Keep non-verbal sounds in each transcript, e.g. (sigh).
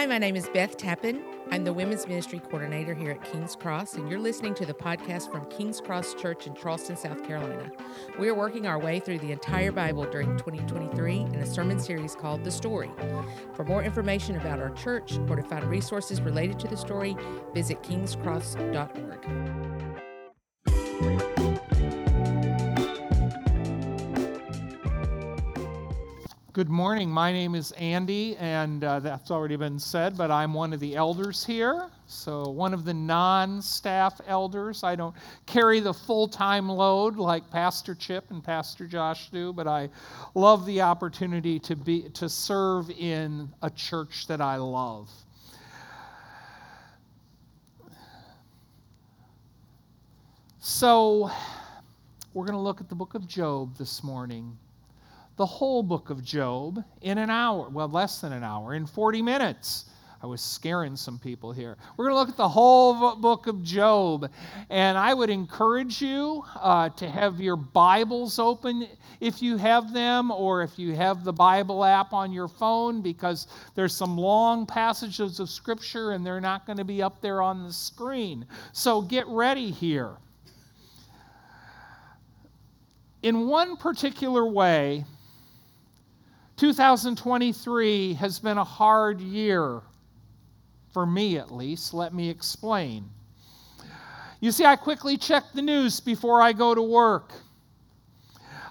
Hi, my name is Beth Tappan. I'm the Women's Ministry Coordinator here at King's Cross, and you're listening to the podcast from King's Cross Church in Charleston, South Carolina. We are working our way through the entire Bible during 2023 in a sermon series called The Story. For more information about our church or to find resources related to the story, visit kingscross.org. Good morning. My name is Andy, and uh, that's already been said, but I'm one of the elders here. So, one of the non staff elders. I don't carry the full time load like Pastor Chip and Pastor Josh do, but I love the opportunity to, be, to serve in a church that I love. So, we're going to look at the book of Job this morning the whole book of Job in an hour, well, less than an hour, in 40 minutes. I was scaring some people here. We're going to look at the whole book of Job. And I would encourage you uh, to have your Bibles open if you have them, or if you have the Bible app on your phone, because there's some long passages of Scripture and they're not going to be up there on the screen. So get ready here. In one particular way, 2023 has been a hard year, for me at least. Let me explain. You see, I quickly check the news before I go to work.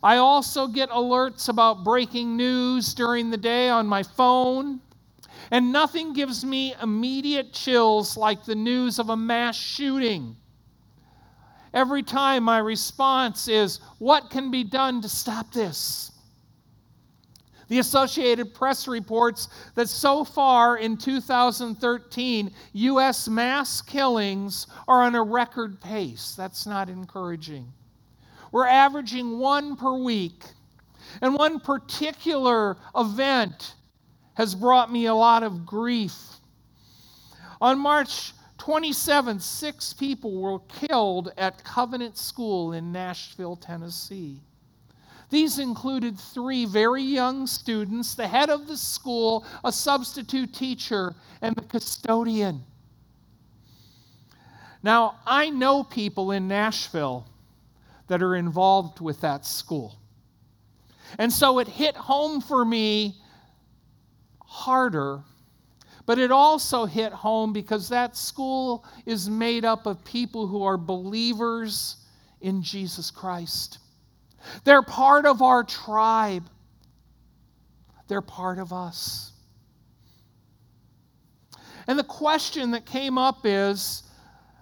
I also get alerts about breaking news during the day on my phone. And nothing gives me immediate chills like the news of a mass shooting. Every time my response is, What can be done to stop this? The Associated Press reports that so far in 2013, U.S. mass killings are on a record pace. That's not encouraging. We're averaging one per week. And one particular event has brought me a lot of grief. On March 27th, six people were killed at Covenant School in Nashville, Tennessee. These included three very young students, the head of the school, a substitute teacher, and the custodian. Now, I know people in Nashville that are involved with that school. And so it hit home for me harder, but it also hit home because that school is made up of people who are believers in Jesus Christ. They're part of our tribe, they're part of us. And the question that came up is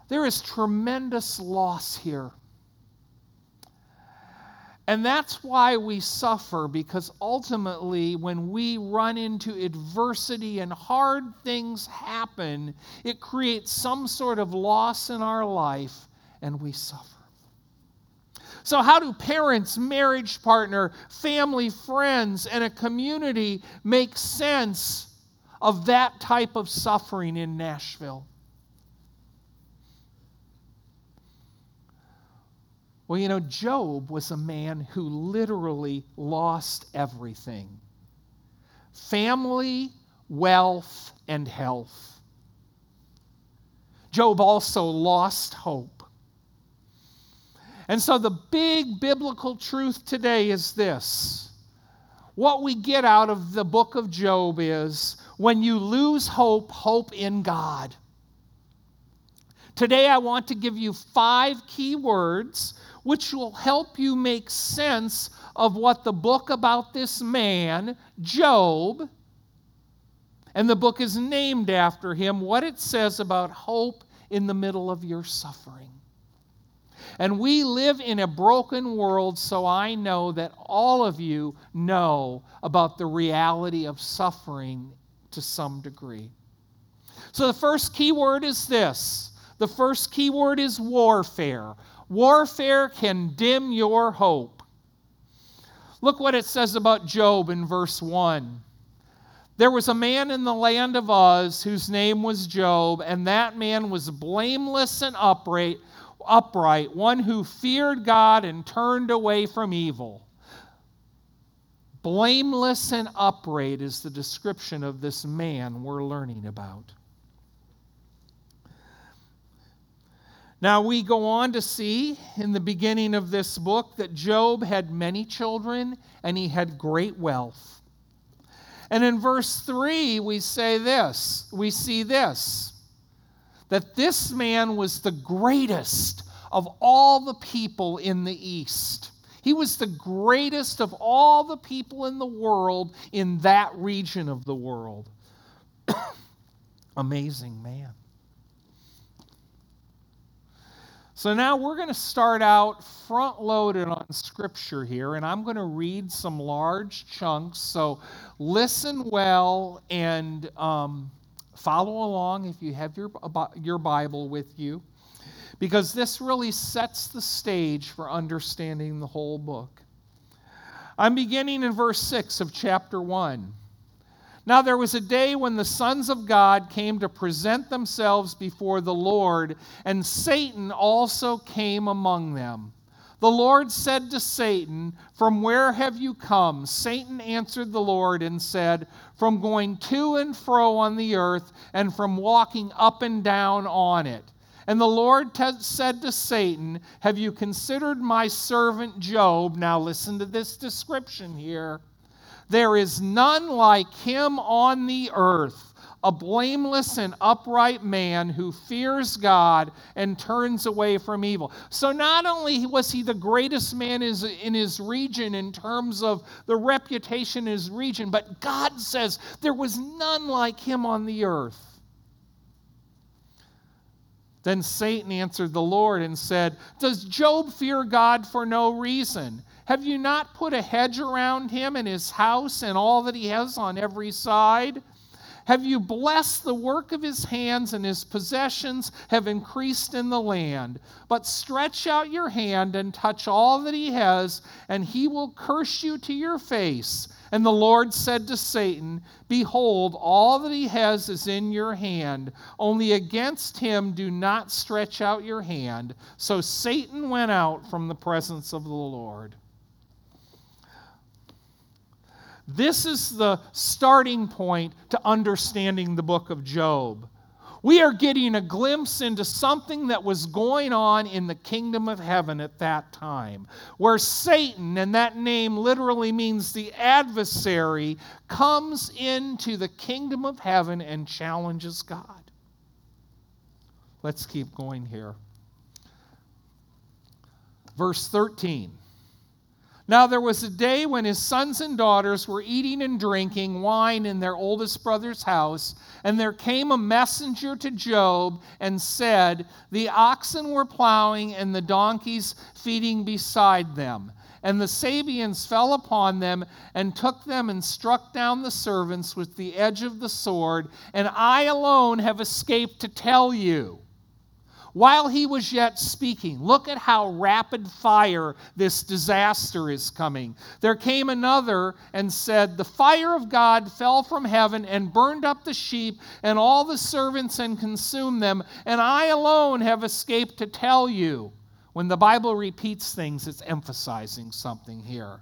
there is tremendous loss here. And that's why we suffer, because ultimately, when we run into adversity and hard things happen, it creates some sort of loss in our life, and we suffer. So, how do parents, marriage partner, family, friends, and a community make sense of that type of suffering in Nashville? Well, you know, Job was a man who literally lost everything family, wealth, and health. Job also lost hope. And so the big biblical truth today is this. What we get out of the book of Job is when you lose hope, hope in God. Today, I want to give you five key words which will help you make sense of what the book about this man, Job, and the book is named after him, what it says about hope in the middle of your suffering. And we live in a broken world, so I know that all of you know about the reality of suffering to some degree. So the first key word is this the first key word is warfare. Warfare can dim your hope. Look what it says about Job in verse 1. There was a man in the land of Uz whose name was Job, and that man was blameless and upright upright, one who feared God and turned away from evil. Blameless and upright is the description of this man we're learning about. Now, we go on to see in the beginning of this book that Job had many children and he had great wealth. And in verse 3, we say this we see this that this man was the greatest of all the people in the East. He was the greatest of all the people in the world in that region of the world. (coughs) Amazing man. So now we're going to start out front loaded on scripture here, and I'm going to read some large chunks. So listen well and um, follow along if you have your, uh, your Bible with you, because this really sets the stage for understanding the whole book. I'm beginning in verse 6 of chapter 1. Now there was a day when the sons of God came to present themselves before the Lord, and Satan also came among them. The Lord said to Satan, From where have you come? Satan answered the Lord and said, From going to and fro on the earth, and from walking up and down on it. And the Lord t- said to Satan, Have you considered my servant Job? Now listen to this description here. There is none like him on the earth, a blameless and upright man who fears God and turns away from evil. So, not only was he the greatest man in his region in terms of the reputation in his region, but God says there was none like him on the earth. Then Satan answered the Lord and said, Does Job fear God for no reason? Have you not put a hedge around him and his house and all that he has on every side? Have you blessed the work of his hands, and his possessions have increased in the land? But stretch out your hand and touch all that he has, and he will curse you to your face. And the Lord said to Satan, Behold, all that he has is in your hand. Only against him do not stretch out your hand. So Satan went out from the presence of the Lord. This is the starting point to understanding the book of Job. We are getting a glimpse into something that was going on in the kingdom of heaven at that time, where Satan, and that name literally means the adversary, comes into the kingdom of heaven and challenges God. Let's keep going here. Verse 13. Now there was a day when his sons and daughters were eating and drinking wine in their oldest brother's house, and there came a messenger to Job and said, The oxen were plowing and the donkeys feeding beside them. And the Sabeans fell upon them and took them and struck down the servants with the edge of the sword, and I alone have escaped to tell you while he was yet speaking. Look at how rapid fire this disaster is coming. There came another and said, The fire of God fell from heaven and burned up the sheep and all the servants and consumed them, and I alone have escaped to tell you. When the Bible repeats things, it's emphasizing something here.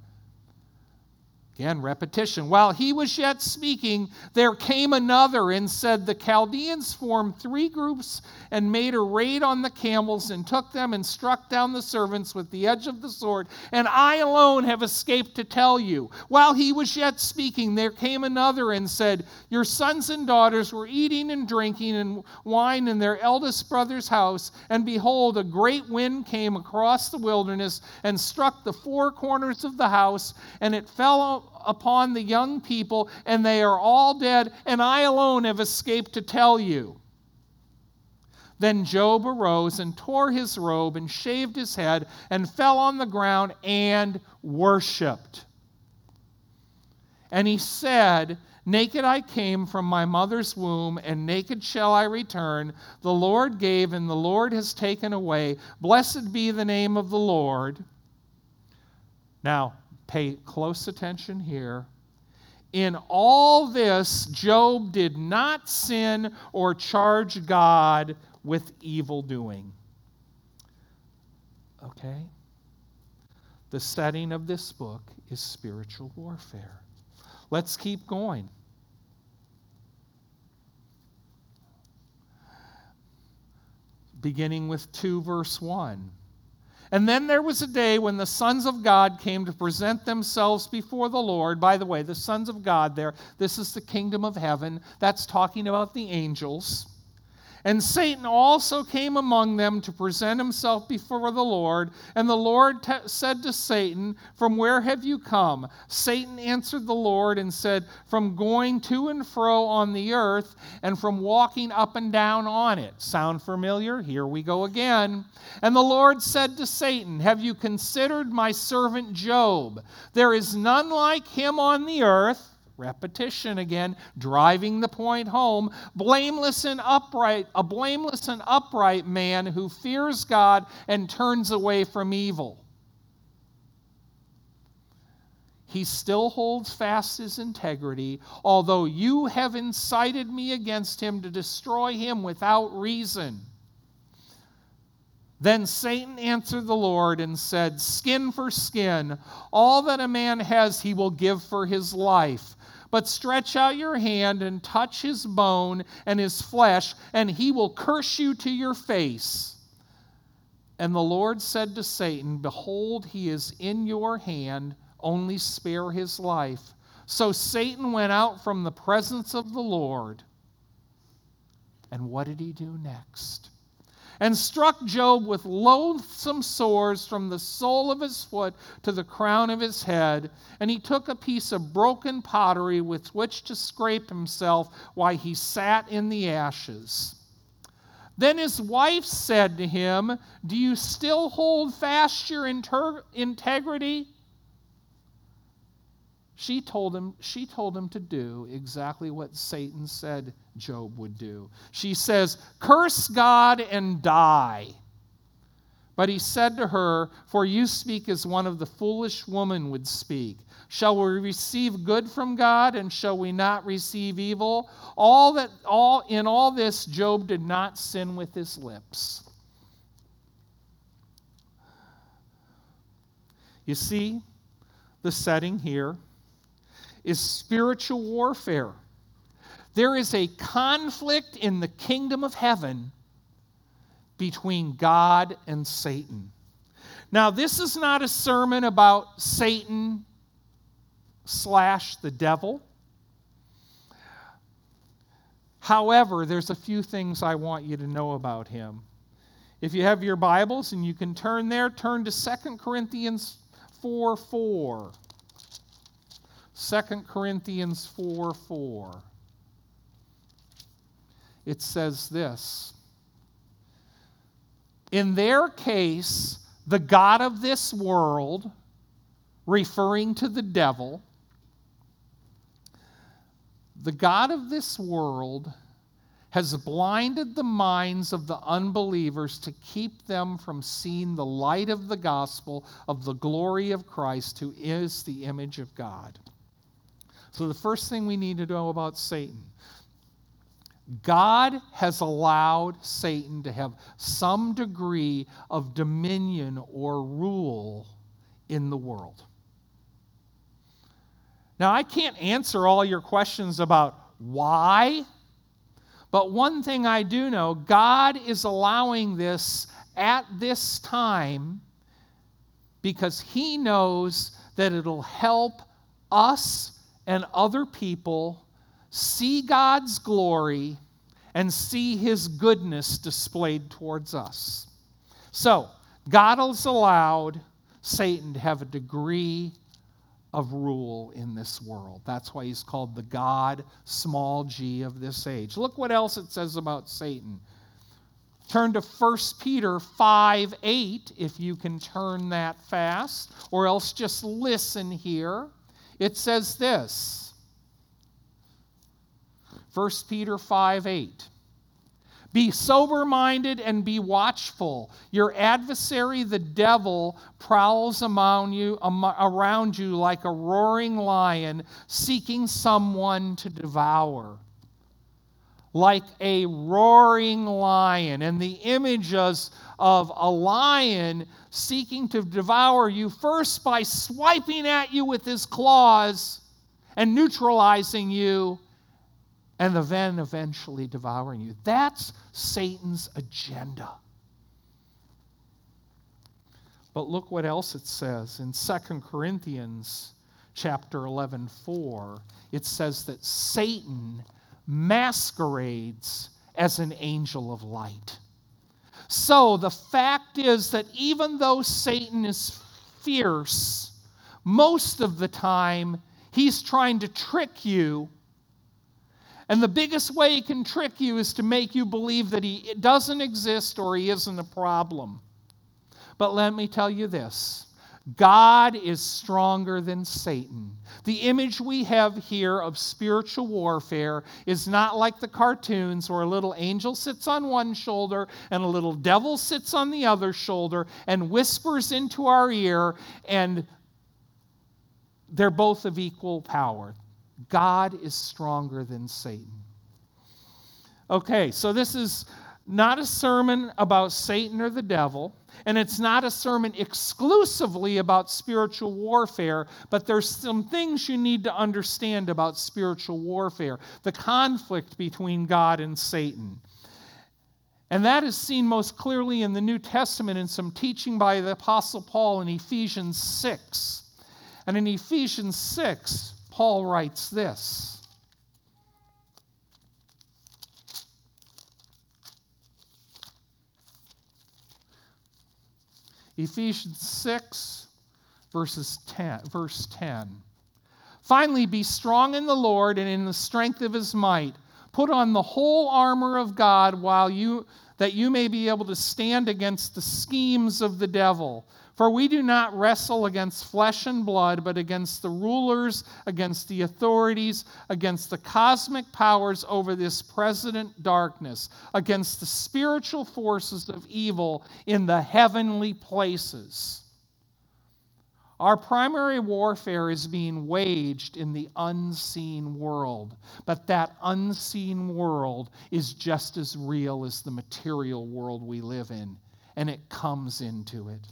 Again, repetition. While he was yet speaking, there came another and said, The Chaldeans formed three groups and made a raid on the camels and took them and struck down the servants with the edge of the sword. And I alone have escaped to tell you. While he was yet speaking, there came another and said, Your sons and daughters were eating and drinking and wine in their eldest brother's house. And behold, a great wind came across the wilderness and struck the four corners of the house, and it fell upon the young people, and they are all dead, and I alone have escaped to tell you. Then Job arose and tore his robe and shaved his head and fell on the ground and worshiped. And he said, Naked I came from my mother's womb, and naked shall I return. The Lord gave, and the Lord has taken away. Blessed be the name of the Lord. Now, Pay close attention here. In all this, Job did not sin or charge God with evil doing. Okay? The setting of this book is spiritual warfare. Let's keep going. Beginning with 2, verse 1. And then there was a day when the sons of God came to present themselves before the Lord. By the way, the sons of God there, this is the kingdom of heaven. That's talking about the angels. And Satan also came among them to present himself before the Lord. And the Lord t- said to Satan, From where have you come? Satan answered the Lord and said, From going to and fro on the earth and from walking up and down on it. Sound familiar? Here we go again. And the Lord said to Satan, Have you considered my servant Job? There is none like him on the earth repetition again driving the point home. Blameless and upright a blameless and upright man who fears god and turns away from evil. He still holds fast his integrity although you have incited me against him to destroy him without reason. Then Satan answered the Lord and said, Skin for skin, all that a man has he will give for his life. But stretch out your hand and touch his bone and his flesh, and he will curse you to your face. And the Lord said to Satan, Behold, he is in your hand, only spare his life. So Satan went out from the presence of the Lord. And what did he do next? And struck Job with loathsome sores from the sole of his foot to the crown of his head. And he took a piece of broken pottery with which to scrape himself while he sat in the ashes. Then his wife said to him, Do you still hold fast your inter- integrity? She told him, she told him to do exactly what Satan said Job would do. She says, Curse God and die. But he said to her, For you speak as one of the foolish women would speak. Shall we receive good from God and shall we not receive evil? All that all in all this Job did not sin with his lips. You see the setting here is spiritual warfare. There is a conflict in the kingdom of heaven between God and Satan. Now, this is not a sermon about Satan slash the devil. However, there's a few things I want you to know about him. If you have your Bibles and you can turn there, turn to 2 Corinthians 4 4. 2 Corinthians 4 4. It says this In their case, the God of this world, referring to the devil, the God of this world has blinded the minds of the unbelievers to keep them from seeing the light of the gospel of the glory of Christ, who is the image of God. So, the first thing we need to know about Satan God has allowed Satan to have some degree of dominion or rule in the world. Now, I can't answer all your questions about why, but one thing I do know God is allowing this at this time because He knows that it'll help us and other people see God's glory and see his goodness displayed towards us. So, God has allowed Satan to have a degree of rule in this world. That's why he's called the God, small g, of this age. Look what else it says about Satan. Turn to 1 Peter 5 8, if you can turn that fast, or else just listen here. It says this 1 Peter 5 8. Be sober minded and be watchful. Your adversary, the devil, prowls among you, around you like a roaring lion, seeking someone to devour. Like a roaring lion. And the images of a lion seeking to devour you first by swiping at you with his claws and neutralizing you, and then eventually devouring you. That's Satan's agenda. But look what else it says in 2 Corinthians chapter 11, 4. It says that Satan masquerades as an angel of light. So the fact is that even though Satan is fierce, most of the time he's trying to trick you. And the biggest way he can trick you is to make you believe that he doesn't exist or he isn't a problem. But let me tell you this God is stronger than Satan. The image we have here of spiritual warfare is not like the cartoons where a little angel sits on one shoulder and a little devil sits on the other shoulder and whispers into our ear, and they're both of equal power. God is stronger than Satan. Okay, so this is not a sermon about Satan or the devil. And it's not a sermon exclusively about spiritual warfare, but there's some things you need to understand about spiritual warfare the conflict between God and Satan. And that is seen most clearly in the New Testament in some teaching by the Apostle Paul in Ephesians 6. And in Ephesians 6, Paul writes this. Ephesians 6, verses 10, verse 10. Finally, be strong in the Lord and in the strength of his might. Put on the whole armor of God while you that you may be able to stand against the schemes of the devil. For we do not wrestle against flesh and blood, but against the rulers, against the authorities, against the cosmic powers over this present darkness, against the spiritual forces of evil in the heavenly places. Our primary warfare is being waged in the unseen world, but that unseen world is just as real as the material world we live in, and it comes into it.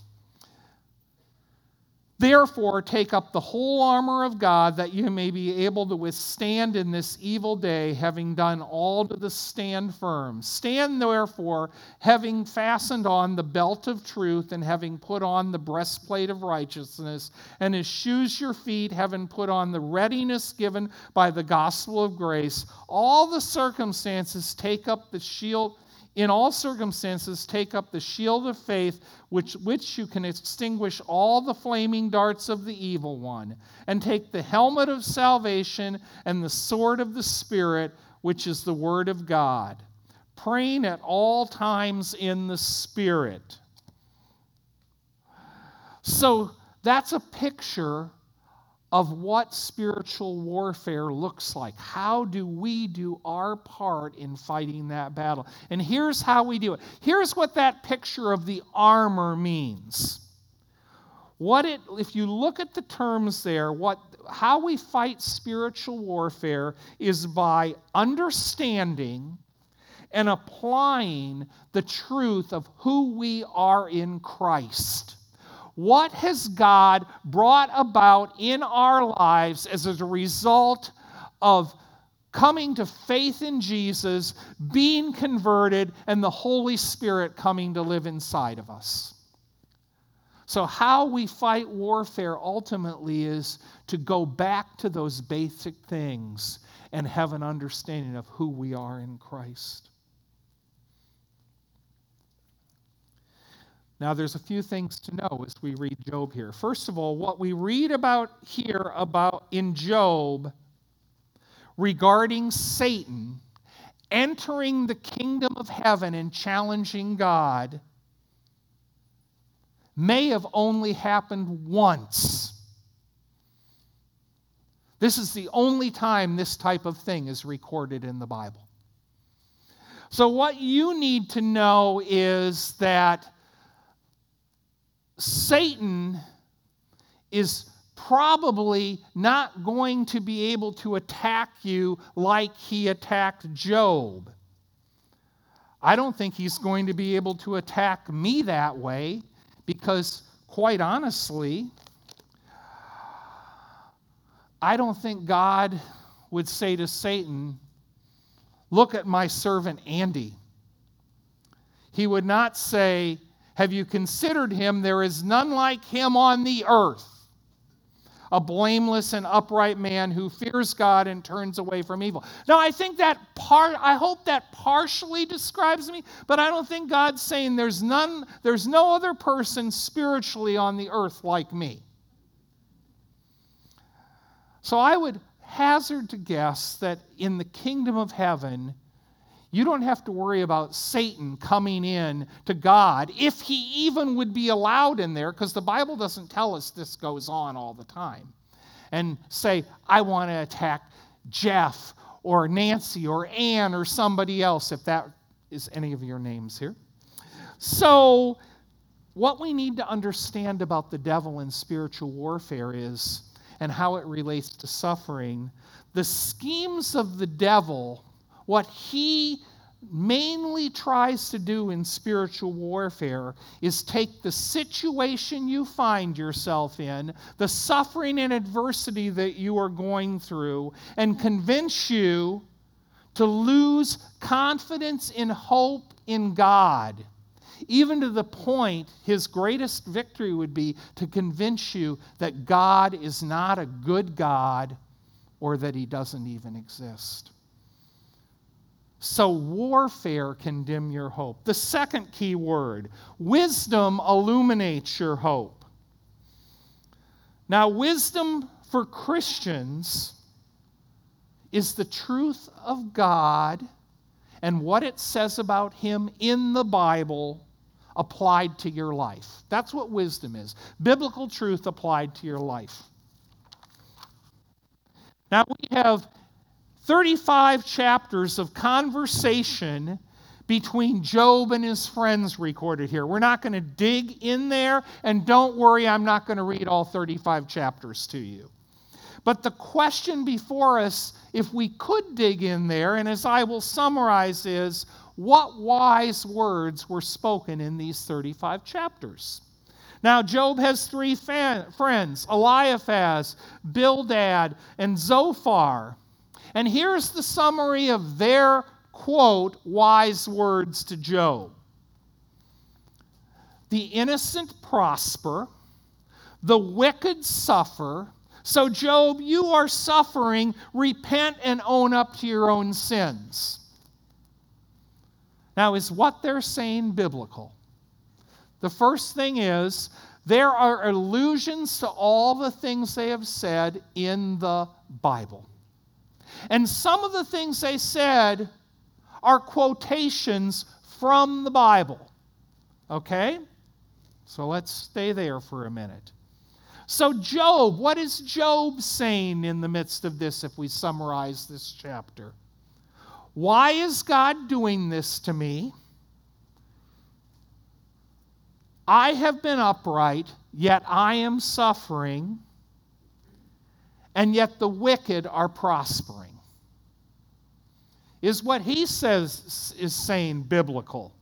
Therefore, take up the whole armor of God that you may be able to withstand in this evil day, having done all to stand firm. Stand therefore, having fastened on the belt of truth, and having put on the breastplate of righteousness, and as shoes your feet, having put on the readiness given by the gospel of grace. All the circumstances take up the shield in all circumstances, take up the shield of faith, which, which you can extinguish all the flaming darts of the evil one, and take the helmet of salvation and the sword of the Spirit, which is the word of God, praying at all times in the Spirit. So that's a picture of what spiritual warfare looks like. How do we do our part in fighting that battle? And here's how we do it. Here's what that picture of the armor means. What it if you look at the terms there, what how we fight spiritual warfare is by understanding and applying the truth of who we are in Christ. What has God brought about in our lives as a result of coming to faith in Jesus, being converted, and the Holy Spirit coming to live inside of us? So, how we fight warfare ultimately is to go back to those basic things and have an understanding of who we are in Christ. Now, there's a few things to know as we read Job here. First of all, what we read about here about in Job regarding Satan entering the kingdom of heaven and challenging God may have only happened once. This is the only time this type of thing is recorded in the Bible. So, what you need to know is that Satan is probably not going to be able to attack you like he attacked Job. I don't think he's going to be able to attack me that way because, quite honestly, I don't think God would say to Satan, Look at my servant Andy. He would not say, Have you considered him? There is none like him on the earth a blameless and upright man who fears God and turns away from evil. Now, I think that part, I hope that partially describes me, but I don't think God's saying there's none, there's no other person spiritually on the earth like me. So I would hazard to guess that in the kingdom of heaven, you don't have to worry about Satan coming in to God, if he even would be allowed in there, because the Bible doesn't tell us this goes on all the time, and say, I want to attack Jeff or Nancy or Ann or somebody else, if that is any of your names here. So, what we need to understand about the devil and spiritual warfare is, and how it relates to suffering, the schemes of the devil what he mainly tries to do in spiritual warfare is take the situation you find yourself in, the suffering and adversity that you are going through, and convince you to lose confidence and hope in God. Even to the point, his greatest victory would be to convince you that God is not a good God or that he doesn't even exist. So, warfare can dim your hope. The second key word wisdom illuminates your hope. Now, wisdom for Christians is the truth of God and what it says about Him in the Bible applied to your life. That's what wisdom is biblical truth applied to your life. Now, we have 35 chapters of conversation between Job and his friends recorded here. We're not going to dig in there, and don't worry, I'm not going to read all 35 chapters to you. But the question before us, if we could dig in there, and as I will summarize, is what wise words were spoken in these 35 chapters? Now, Job has three friends Eliphaz, Bildad, and Zophar. And here's the summary of their quote, wise words to Job The innocent prosper, the wicked suffer. So, Job, you are suffering. Repent and own up to your own sins. Now, is what they're saying biblical? The first thing is there are allusions to all the things they have said in the Bible. And some of the things they said are quotations from the Bible. Okay? So let's stay there for a minute. So, Job, what is Job saying in the midst of this if we summarize this chapter? Why is God doing this to me? I have been upright, yet I am suffering and yet the wicked are prospering. Is what he says is saying biblical?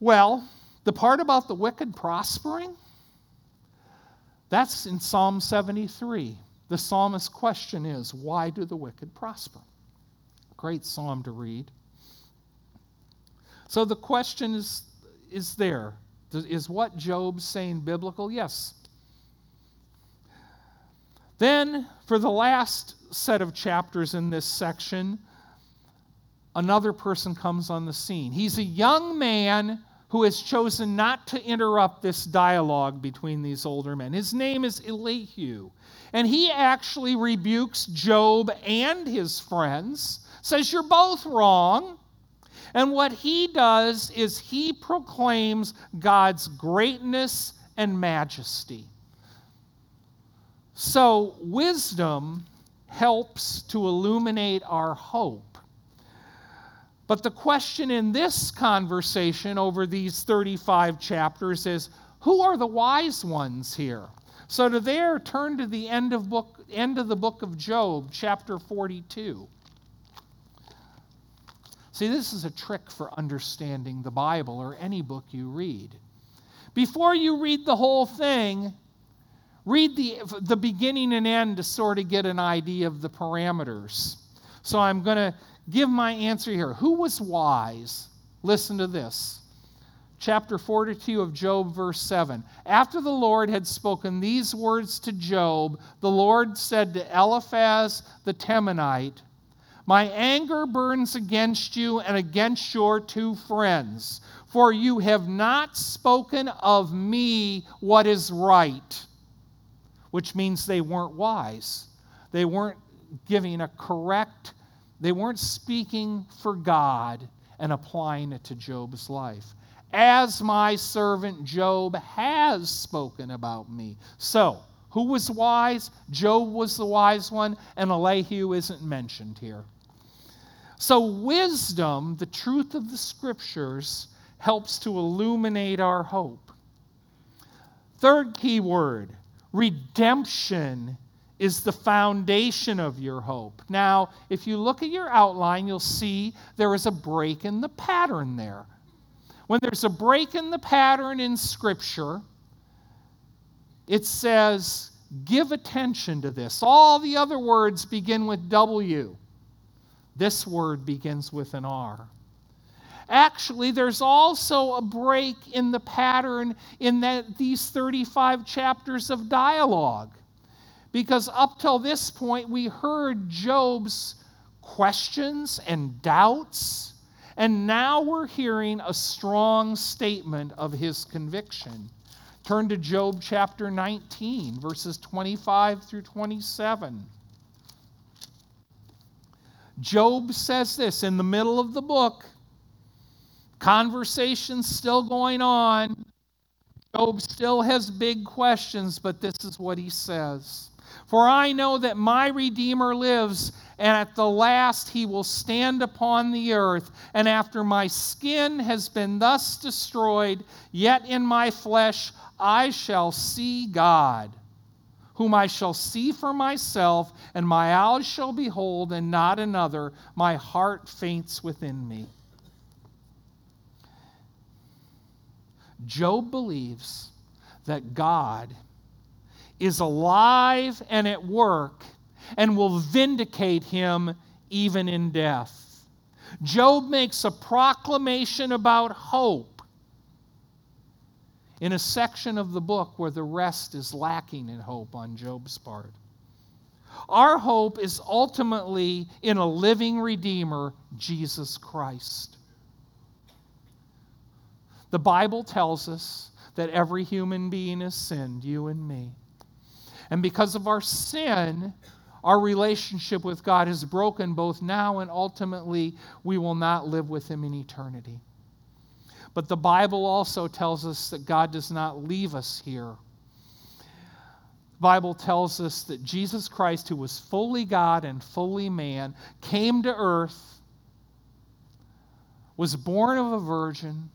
Well, the part about the wicked prospering, that's in Psalm 73. The psalmist's question is, why do the wicked prosper? Great psalm to read. So the question is, is there. Is what Job's saying biblical? Yes, then, for the last set of chapters in this section, another person comes on the scene. He's a young man who has chosen not to interrupt this dialogue between these older men. His name is Elihu. And he actually rebukes Job and his friends, says, You're both wrong. And what he does is he proclaims God's greatness and majesty. So, wisdom helps to illuminate our hope. But the question in this conversation over these 35 chapters is who are the wise ones here? So to there, turn to the end of book end of the book of Job, chapter 42. See, this is a trick for understanding the Bible or any book you read. Before you read the whole thing, read the, the beginning and end to sort of get an idea of the parameters. So I'm going to give my answer here. Who was wise? Listen to this. Chapter 42 of Job, verse 7. After the Lord had spoken these words to Job, the Lord said to Eliphaz the Temanite, My anger burns against you and against your two friends, for you have not spoken of me what is right, which means they weren't wise. They weren't giving a correct they weren't speaking for God and applying it to Job's life. As my servant Job has spoken about me. So, who was wise? Job was the wise one, and Elihu isn't mentioned here. So, wisdom, the truth of the scriptures, helps to illuminate our hope. Third key word redemption is the foundation of your hope. Now, if you look at your outline, you'll see there is a break in the pattern there. When there's a break in the pattern in Scripture, it says, give attention to this. All the other words begin with W. This word begins with an R. Actually, there's also a break in the pattern in that, these 35 chapters of dialogue. Because up till this point, we heard Job's questions and doubts, and now we're hearing a strong statement of his conviction. Turn to Job chapter 19, verses 25 through 27. Job says this in the middle of the book. Conversation's still going on. Job still has big questions, but this is what he says. For I know that my Redeemer lives, and at the last he will stand upon the earth. And after my skin has been thus destroyed, yet in my flesh I shall see God, whom I shall see for myself, and my eyes shall behold, and not another. My heart faints within me. Job believes that God is alive and at work and will vindicate him even in death. Job makes a proclamation about hope in a section of the book where the rest is lacking in hope on Job's part. Our hope is ultimately in a living Redeemer, Jesus Christ. The Bible tells us that every human being has sinned, you and me. And because of our sin, our relationship with God is broken both now and ultimately we will not live with Him in eternity. But the Bible also tells us that God does not leave us here. The Bible tells us that Jesus Christ, who was fully God and fully man, came to earth, was born of a virgin,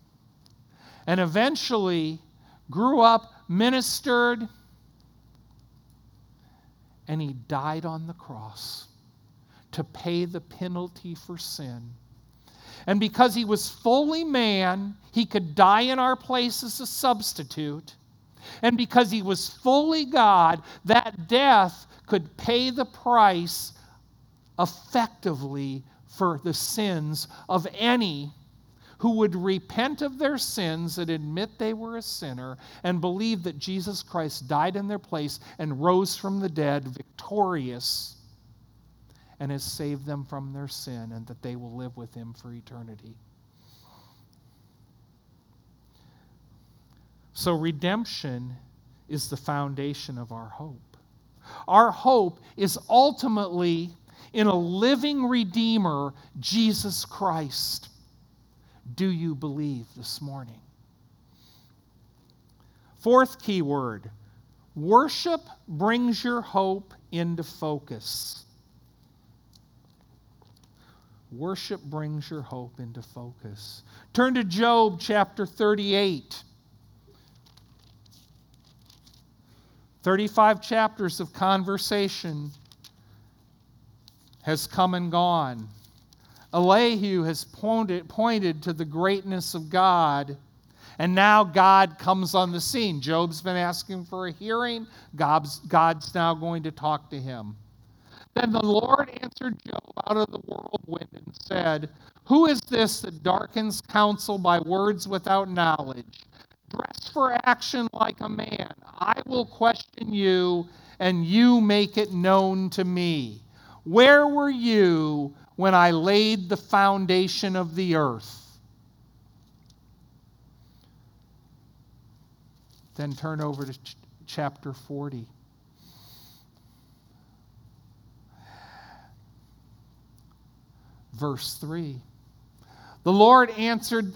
and eventually grew up, ministered, and he died on the cross to pay the penalty for sin. And because he was fully man, he could die in our place as a substitute. And because he was fully God, that death could pay the price effectively for the sins of any who would repent of their sins and admit they were a sinner and believe that Jesus Christ died in their place and rose from the dead victorious and has saved them from their sin and that they will live with him for eternity. So, redemption is the foundation of our hope. Our hope is ultimately in a living Redeemer, Jesus Christ do you believe this morning? Fourth key word worship brings your hope into focus. Worship brings your hope into focus. Turn to Job chapter 38. 35 chapters of conversation has come and gone. Elihu has pointed, pointed to the greatness of God, and now God comes on the scene. Job's been asking for a hearing, God's, God's now going to talk to him. Then the Lord answered Job out of the whirlwind and said, Who is this that darkens counsel by words without knowledge? Dress for action like a man. I will question you, and you make it known to me. Where were you when I laid the foundation of the earth? Then turn over to ch- chapter 40. Verse 3. The Lord answered,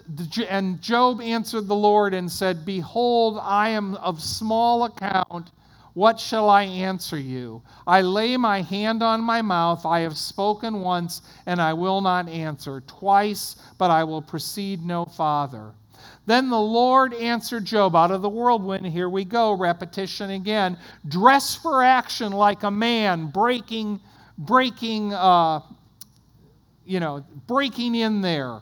and Job answered the Lord and said, Behold, I am of small account what shall I answer you? I lay my hand on my mouth. I have spoken once, and I will not answer. Twice, but I will proceed no farther. Then the Lord answered Job out of the whirlwind. Here we go, repetition again. Dress for action like a man, breaking, breaking, uh, you know, breaking in there.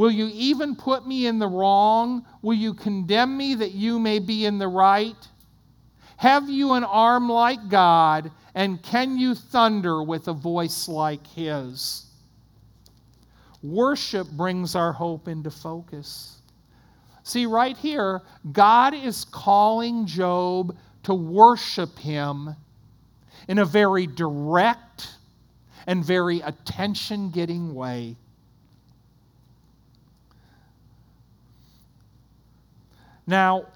Will you even put me in the wrong? Will you condemn me that you may be in the right? Have you an arm like God, and can you thunder with a voice like his? Worship brings our hope into focus. See, right here, God is calling Job to worship him in a very direct and very attention getting way. Now,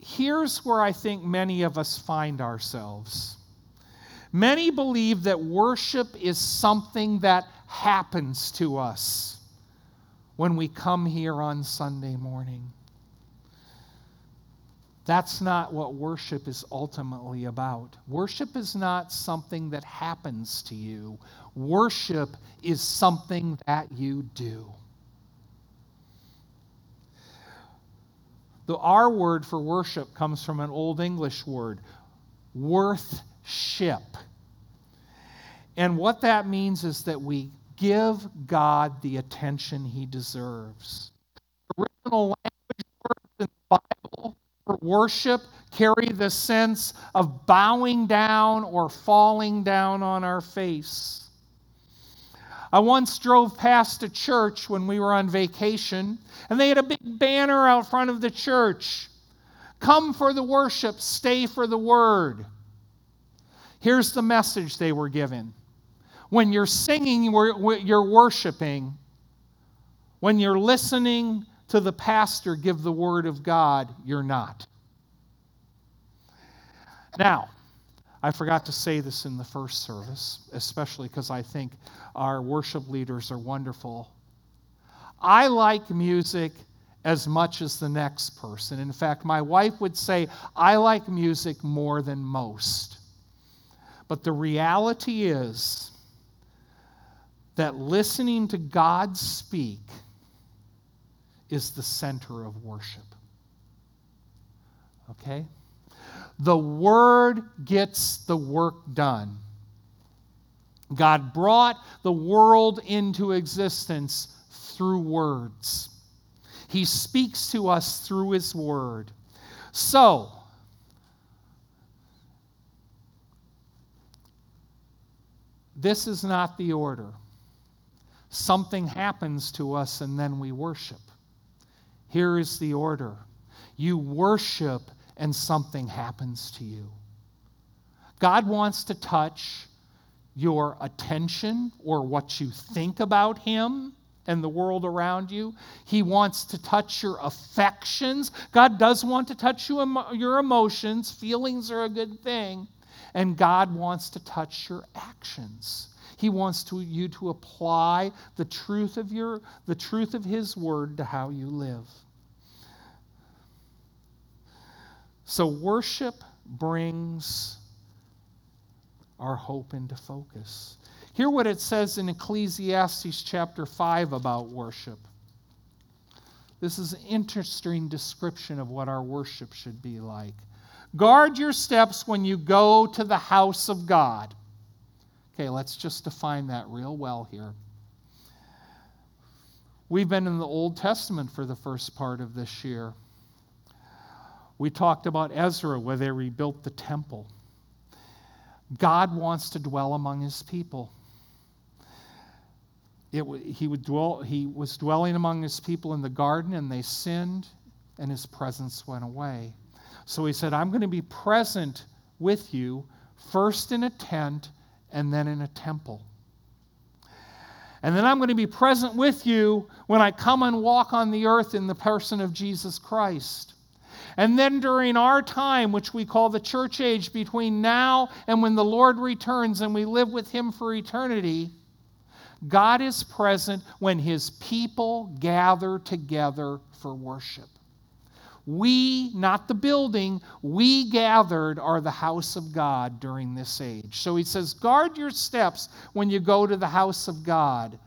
here's where I think many of us find ourselves. Many believe that worship is something that happens to us when we come here on Sunday morning. That's not what worship is ultimately about. Worship is not something that happens to you, worship is something that you do. The R word for worship comes from an Old English word, worthship. And what that means is that we give God the attention he deserves. The original language words in the Bible for worship carry the sense of bowing down or falling down on our face. I once drove past a church when we were on vacation, and they had a big banner out front of the church Come for the worship, stay for the word. Here's the message they were given when you're singing, you're worshiping. When you're listening to the pastor give the word of God, you're not. Now, I forgot to say this in the first service, especially because I think our worship leaders are wonderful. I like music as much as the next person. In fact, my wife would say, I like music more than most. But the reality is that listening to God speak is the center of worship. Okay? The Word gets the work done. God brought the world into existence through words. He speaks to us through His Word. So, this is not the order. Something happens to us and then we worship. Here is the order you worship and something happens to you. God wants to touch your attention or what you think about Him and the world around you. He wants to touch your affections. God does want to touch you, your emotions. Feelings are a good thing. And God wants to touch your actions. He wants to, you to apply the truth of your the truth of his word to how you live. So, worship brings our hope into focus. Hear what it says in Ecclesiastes chapter 5 about worship. This is an interesting description of what our worship should be like. Guard your steps when you go to the house of God. Okay, let's just define that real well here. We've been in the Old Testament for the first part of this year. We talked about Ezra, where they rebuilt the temple. God wants to dwell among his people. It, he, would dwell, he was dwelling among his people in the garden, and they sinned, and his presence went away. So he said, I'm going to be present with you, first in a tent and then in a temple. And then I'm going to be present with you when I come and walk on the earth in the person of Jesus Christ. And then during our time, which we call the church age, between now and when the Lord returns and we live with Him for eternity, God is present when His people gather together for worship. We, not the building, we gathered are the house of God during this age. So he says, guard your steps when you go to the house of God.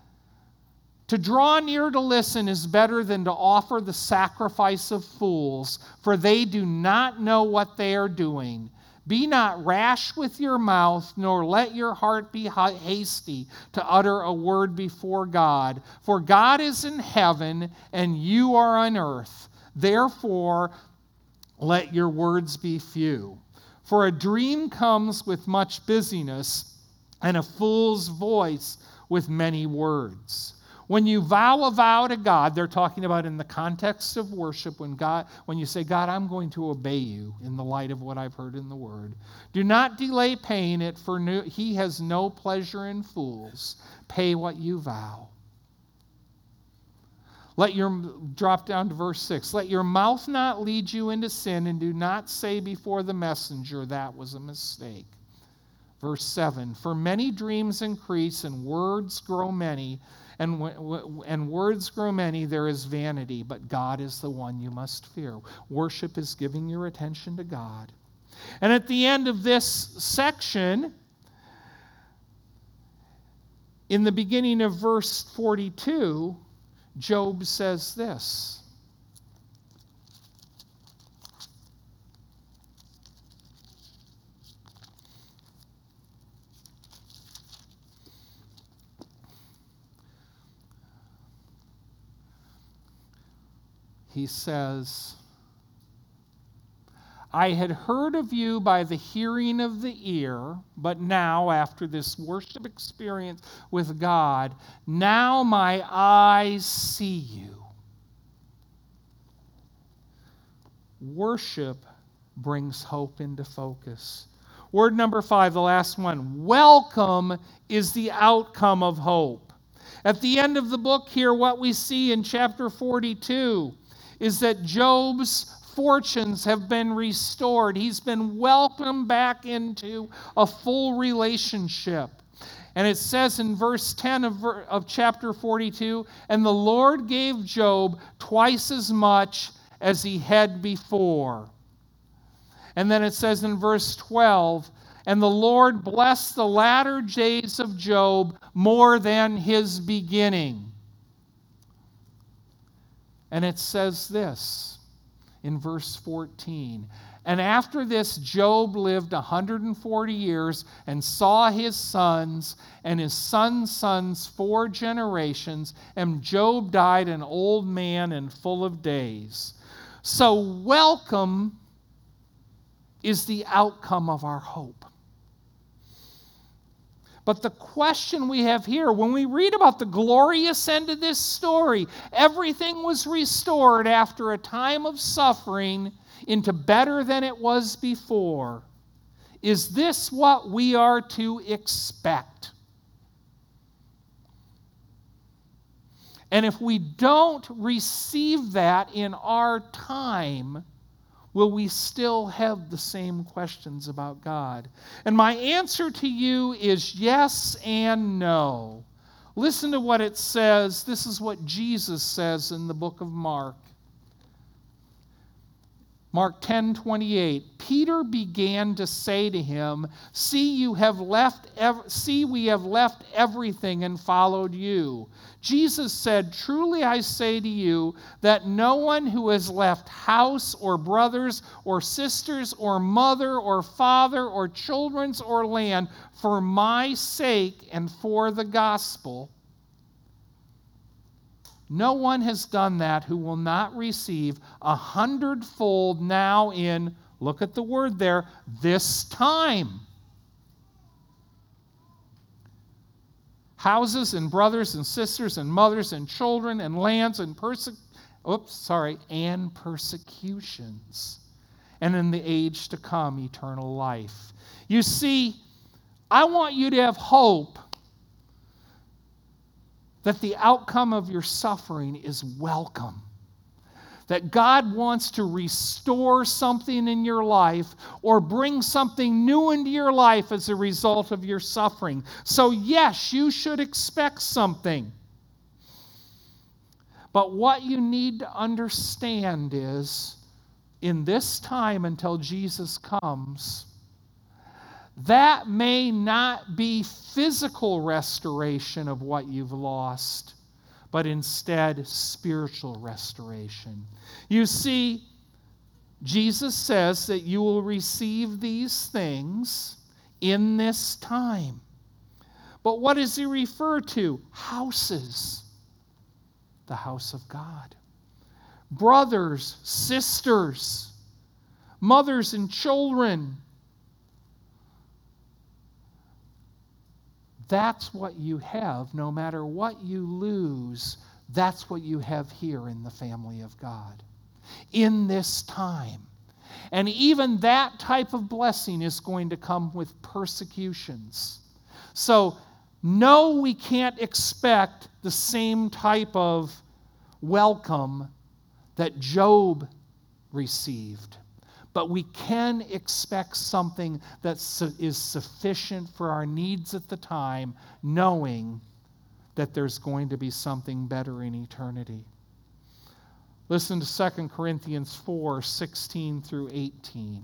To draw near to listen is better than to offer the sacrifice of fools, for they do not know what they are doing. Be not rash with your mouth, nor let your heart be hasty to utter a word before God. For God is in heaven, and you are on earth. Therefore, let your words be few. For a dream comes with much busyness, and a fool's voice with many words. When you vow a vow to God, they're talking about in the context of worship, when God, when you say, God, I'm going to obey you in the light of what I've heard in the word. Do not delay paying it, for no, he has no pleasure in fools. Pay what you vow. Let your drop down to verse 6. Let your mouth not lead you into sin, and do not say before the messenger that was a mistake. Verse 7 For many dreams increase, and words grow many, and, and words grow many, there is vanity, but God is the one you must fear. Worship is giving your attention to God. And at the end of this section, in the beginning of verse 42, Job says this. He says, I had heard of you by the hearing of the ear, but now, after this worship experience with God, now my eyes see you. Worship brings hope into focus. Word number five, the last one. Welcome is the outcome of hope. At the end of the book here, what we see in chapter 42 is that Job's fortunes have been restored. He's been welcomed back into a full relationship. And it says in verse 10 of, of chapter 42 And the Lord gave Job twice as much as he had before. And then it says in verse 12 And the Lord blessed the latter days of Job more than his beginning. And it says this in verse 14. And after this, Job lived 140 years and saw his sons and his sons' sons four generations. And Job died an old man and full of days. So, welcome is the outcome of our hope. But the question we have here, when we read about the glorious end of this story, everything was restored after a time of suffering into better than it was before. Is this what we are to expect? And if we don't receive that in our time, will we still have the same questions about God? And my answer to you is yes and no. Listen to what it says. This is what Jesus says in the book of Mark. Mark 10 28. Peter began to say to him, See, you have left ev- see, we have left everything and followed you. Jesus said, Truly I say to you that no one who has left house or brothers or sisters or mother or father or children's or land for my sake and for the gospel no one has done that who will not receive a hundredfold now in, look at the word there, this time. Houses and brothers and sisters and mothers and children and lands and perse- oops, sorry, and persecutions. And in the age to come, eternal life. You see, I want you to have hope that the outcome of your suffering is welcome. That God wants to restore something in your life or bring something new into your life as a result of your suffering. So, yes, you should expect something. But what you need to understand is in this time until Jesus comes, that may not be physical restoration of what you've lost, but instead spiritual restoration. You see, Jesus says that you will receive these things in this time. But what does he refer to? Houses, the house of God. Brothers, sisters, mothers, and children That's what you have no matter what you lose. That's what you have here in the family of God in this time. And even that type of blessing is going to come with persecutions. So, no, we can't expect the same type of welcome that Job received but we can expect something that is sufficient for our needs at the time, knowing that there's going to be something better in eternity. Listen to 2 Corinthians 4 16 through 18.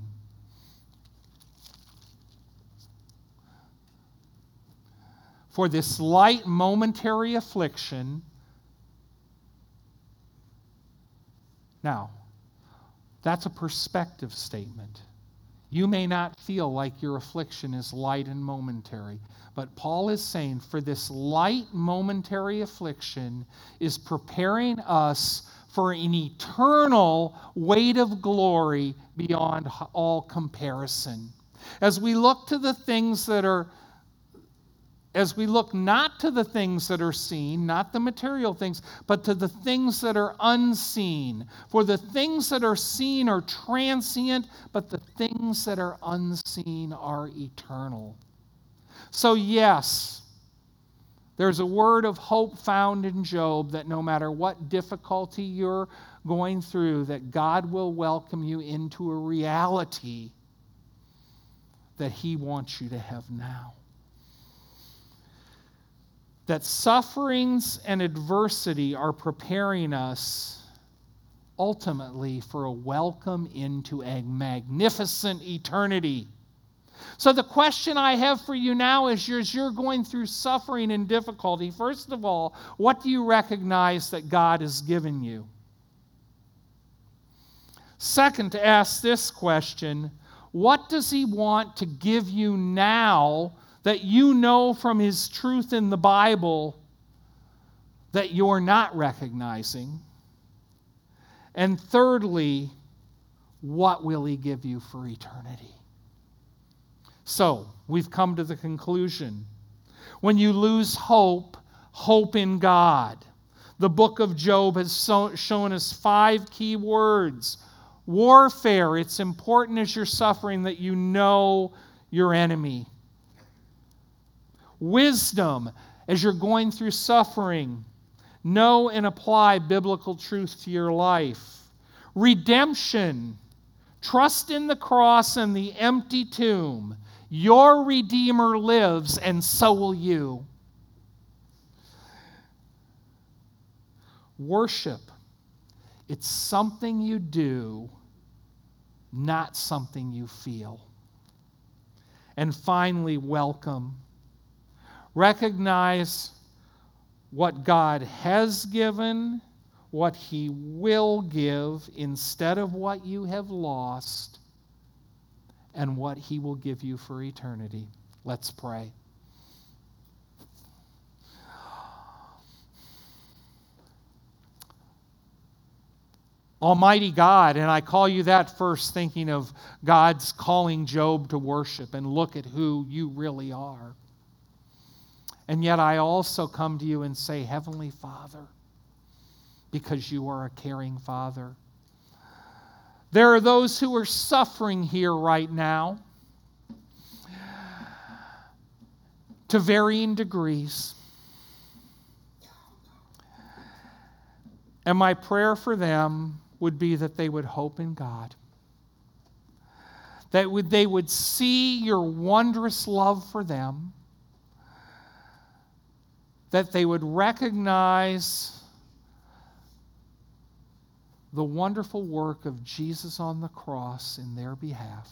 For this light momentary affliction, now, that's a perspective statement. You may not feel like your affliction is light and momentary, but Paul is saying for this light momentary affliction is preparing us for an eternal weight of glory beyond all comparison. As we look to the things that are as we look not to the things that are seen, not the material things, but to the things that are unseen. For the things that are seen are transient, but the things that are unseen are eternal. So, yes, there's a word of hope found in Job that no matter what difficulty you're going through, that God will welcome you into a reality that He wants you to have now that sufferings and adversity are preparing us ultimately for a welcome into a magnificent eternity. So, the question I have for you now is as you're going through suffering and difficulty, first of all, what do you recognize that God has given you? Second, to ask this question what does He want to give you now that you know from His truth in the Bible that you're not recognizing? And thirdly, what will He give you for eternity? So, we've come to the conclusion. When you lose hope, hope in God. The book of Job has so, shown us five key words. Warfare, it's important as you're suffering that you know your enemy wisdom as you're going through suffering. Know and apply biblical truth to your life. Redemption. Trust in the cross and the empty tomb. Your Redeemer lives, and so will you. Worship. It's something you do not something you feel. And finally, welcome. Recognize what God has given, what He will give instead of what you have lost, and what He will give you for eternity. Let's pray. Almighty God, and I call you that first, thinking of God's calling Job to worship and look at who you really are. And yet I also come to you and say, Heavenly Father, because you are a caring Father. There are those who are suffering here right now to varying degrees. And my prayer for them would be that they would hope in God. That they would see your wondrous love for them. That they would recognize the wonderful work of Jesus on the cross in their behalf.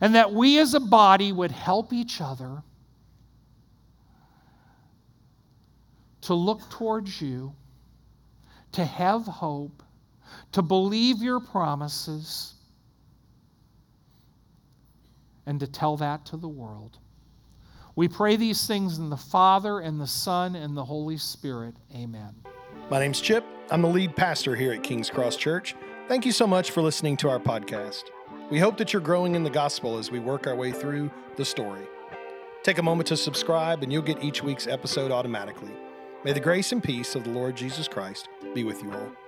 And that we as a body would help each other to look towards you to have hope, to believe your promises, and to tell that to the world. We pray these things in the Father, and the Son, and the Holy Spirit. Amen. My name's Chip. I'm the lead pastor here at King's Cross Church. Thank you so much for listening to our podcast. We hope that you're growing in the gospel as we work our way through the story. Take a moment to subscribe, and you'll get each week's episode automatically. May the grace and peace of the Lord Jesus Christ be with you all.